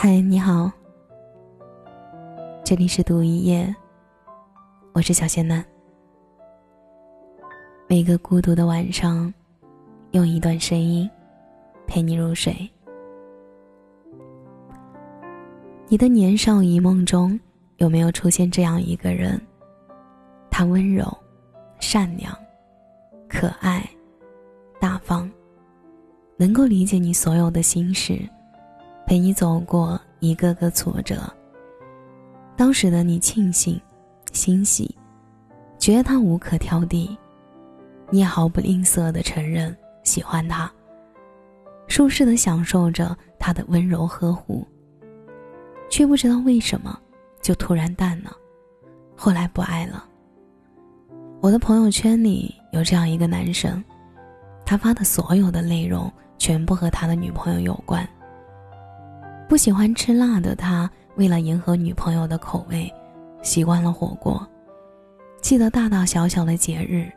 嗨，你好，这里是读一夜，我是小仙男。每个孤独的晚上，用一段声音陪你入睡。你的年少一梦中有没有出现这样一个人？他温柔、善良、可爱、大方，能够理解你所有的心事。陪你走过一个个挫折。当时的你庆幸、欣喜，觉得他无可挑剔，你也毫不吝啬的承认喜欢他，舒适的享受着他的温柔呵护。却不知道为什么，就突然淡了，后来不爱了。我的朋友圈里有这样一个男生，他发的所有的内容全部和他的女朋友有关。不喜欢吃辣的他，为了迎合女朋友的口味，习惯了火锅。记得大大小小的节日，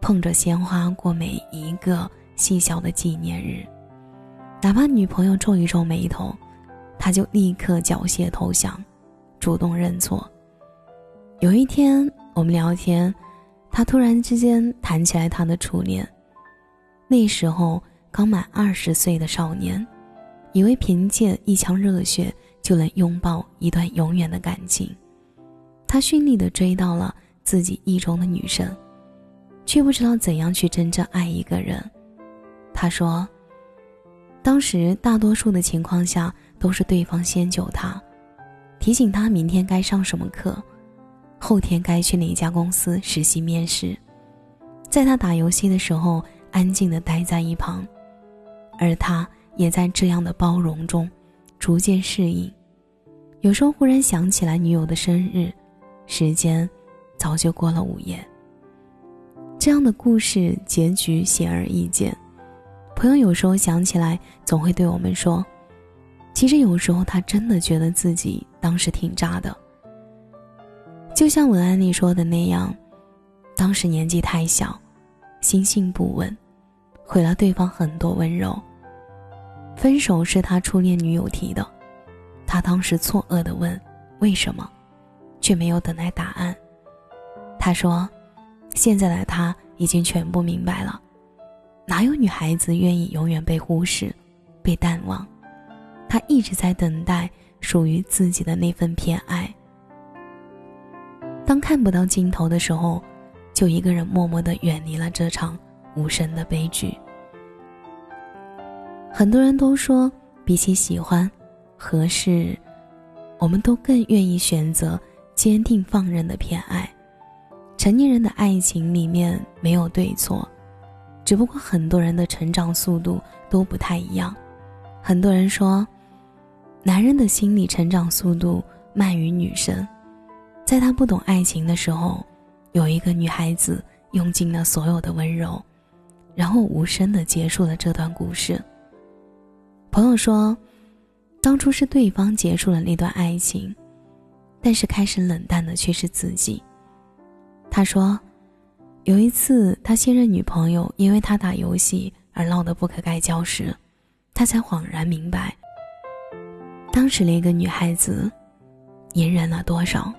碰着鲜花过每一个细小的纪念日。哪怕女朋友皱一皱眉头，他就立刻缴械投降，主动认错。有一天我们聊天，他突然之间谈起来他的初恋，那时候刚满二十岁的少年。以为凭借一腔热血就能拥抱一段永远的感情，他顺利的追到了自己意中的女生，却不知道怎样去真正爱一个人。他说：“当时大多数的情况下都是对方先救他，提醒他明天该上什么课，后天该去哪家公司实习面试，在他打游戏的时候安静的待在一旁，而他。”也在这样的包容中，逐渐适应。有时候忽然想起来女友的生日，时间早就过了午夜。这样的故事结局显而易见。朋友有时候想起来，总会对我们说：“其实有时候他真的觉得自己当时挺渣的。”就像文案里说的那样，当时年纪太小，心性不稳，毁了对方很多温柔。分手是他初恋女友提的，他当时错愕的问：“为什么？”却没有等来答案。他说：“现在的他已经全部明白了，哪有女孩子愿意永远被忽视、被淡忘？他一直在等待属于自己的那份偏爱。当看不到尽头的时候，就一个人默默的远离了这场无声的悲剧。”很多人都说，比起喜欢、合适，我们都更愿意选择坚定放任的偏爱。成年人的爱情里面没有对错，只不过很多人的成长速度都不太一样。很多人说，男人的心理成长速度慢于女生，在他不懂爱情的时候，有一个女孩子用尽了所有的温柔，然后无声的结束了这段故事。朋友说，当初是对方结束了那段爱情，但是开始冷淡的却是自己。他说，有一次他现任女朋友因为他打游戏而闹得不可开交时，他才恍然明白，当时那个女孩子隐忍了多少，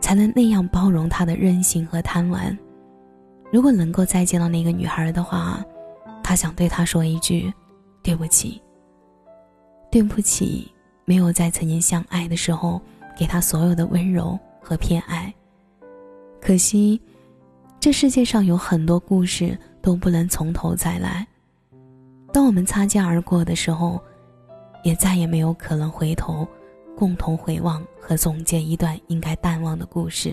才能那样包容他的任性和贪玩。如果能够再见到那个女孩的话，他想对她说一句。对不起，对不起，没有在曾经相爱的时候给他所有的温柔和偏爱。可惜，这世界上有很多故事都不能从头再来。当我们擦肩而过的时候，也再也没有可能回头，共同回望和总结一段应该淡忘的故事。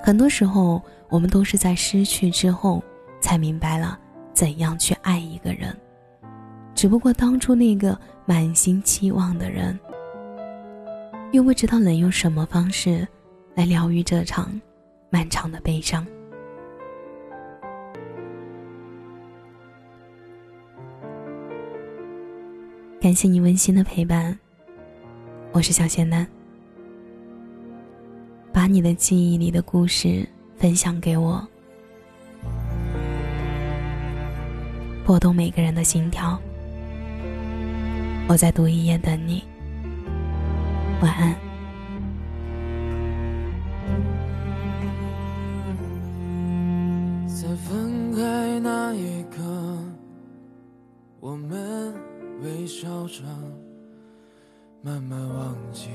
很多时候，我们都是在失去之后，才明白了怎样去爱一个人。只不过当初那个满心期望的人，又不知道能用什么方式来疗愈这场漫长的悲伤。感谢你温馨的陪伴，我是小仙男。把你的记忆里的故事分享给我，拨动每个人的心跳。我在读一页等你。晚安。在分开那一刻，我们微笑着，慢慢忘记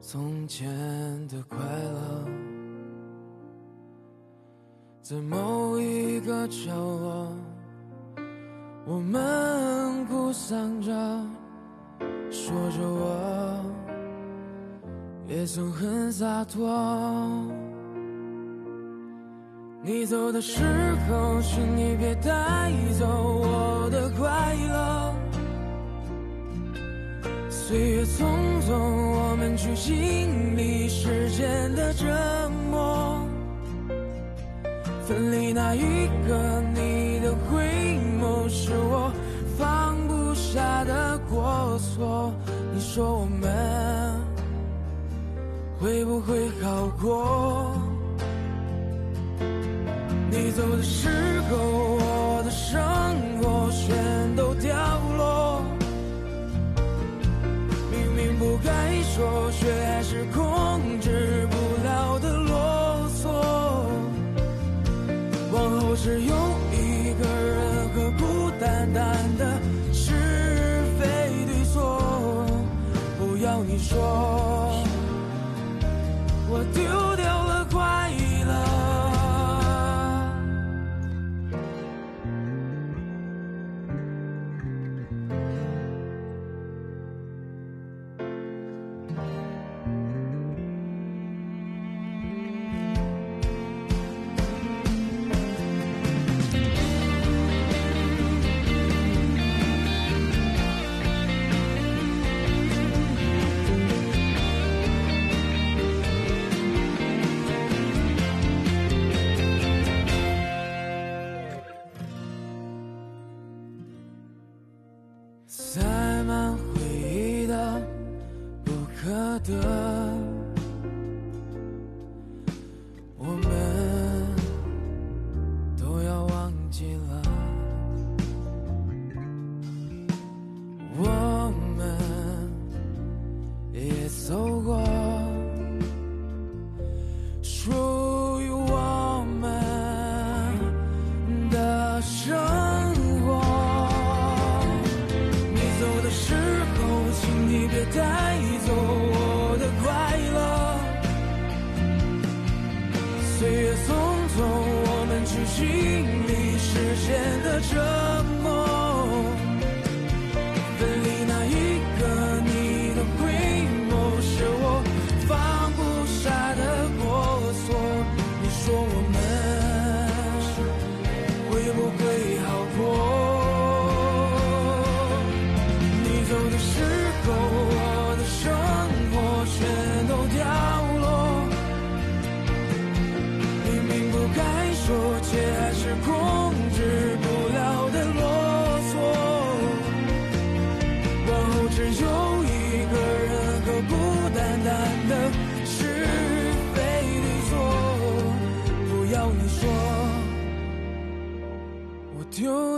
从前的快乐。在某一个角落，我们哭丧着，说着我也曾很洒脱。你走的时候，请你别带走我的快乐。岁月匆匆，我们去经历时间的折磨。分离那一刻，你错。你说我们会不会好过？你走的时候，我的生活全都掉落。明明不该说，却还是控制不了的啰嗦。往后只 So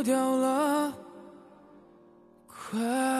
掉了。快。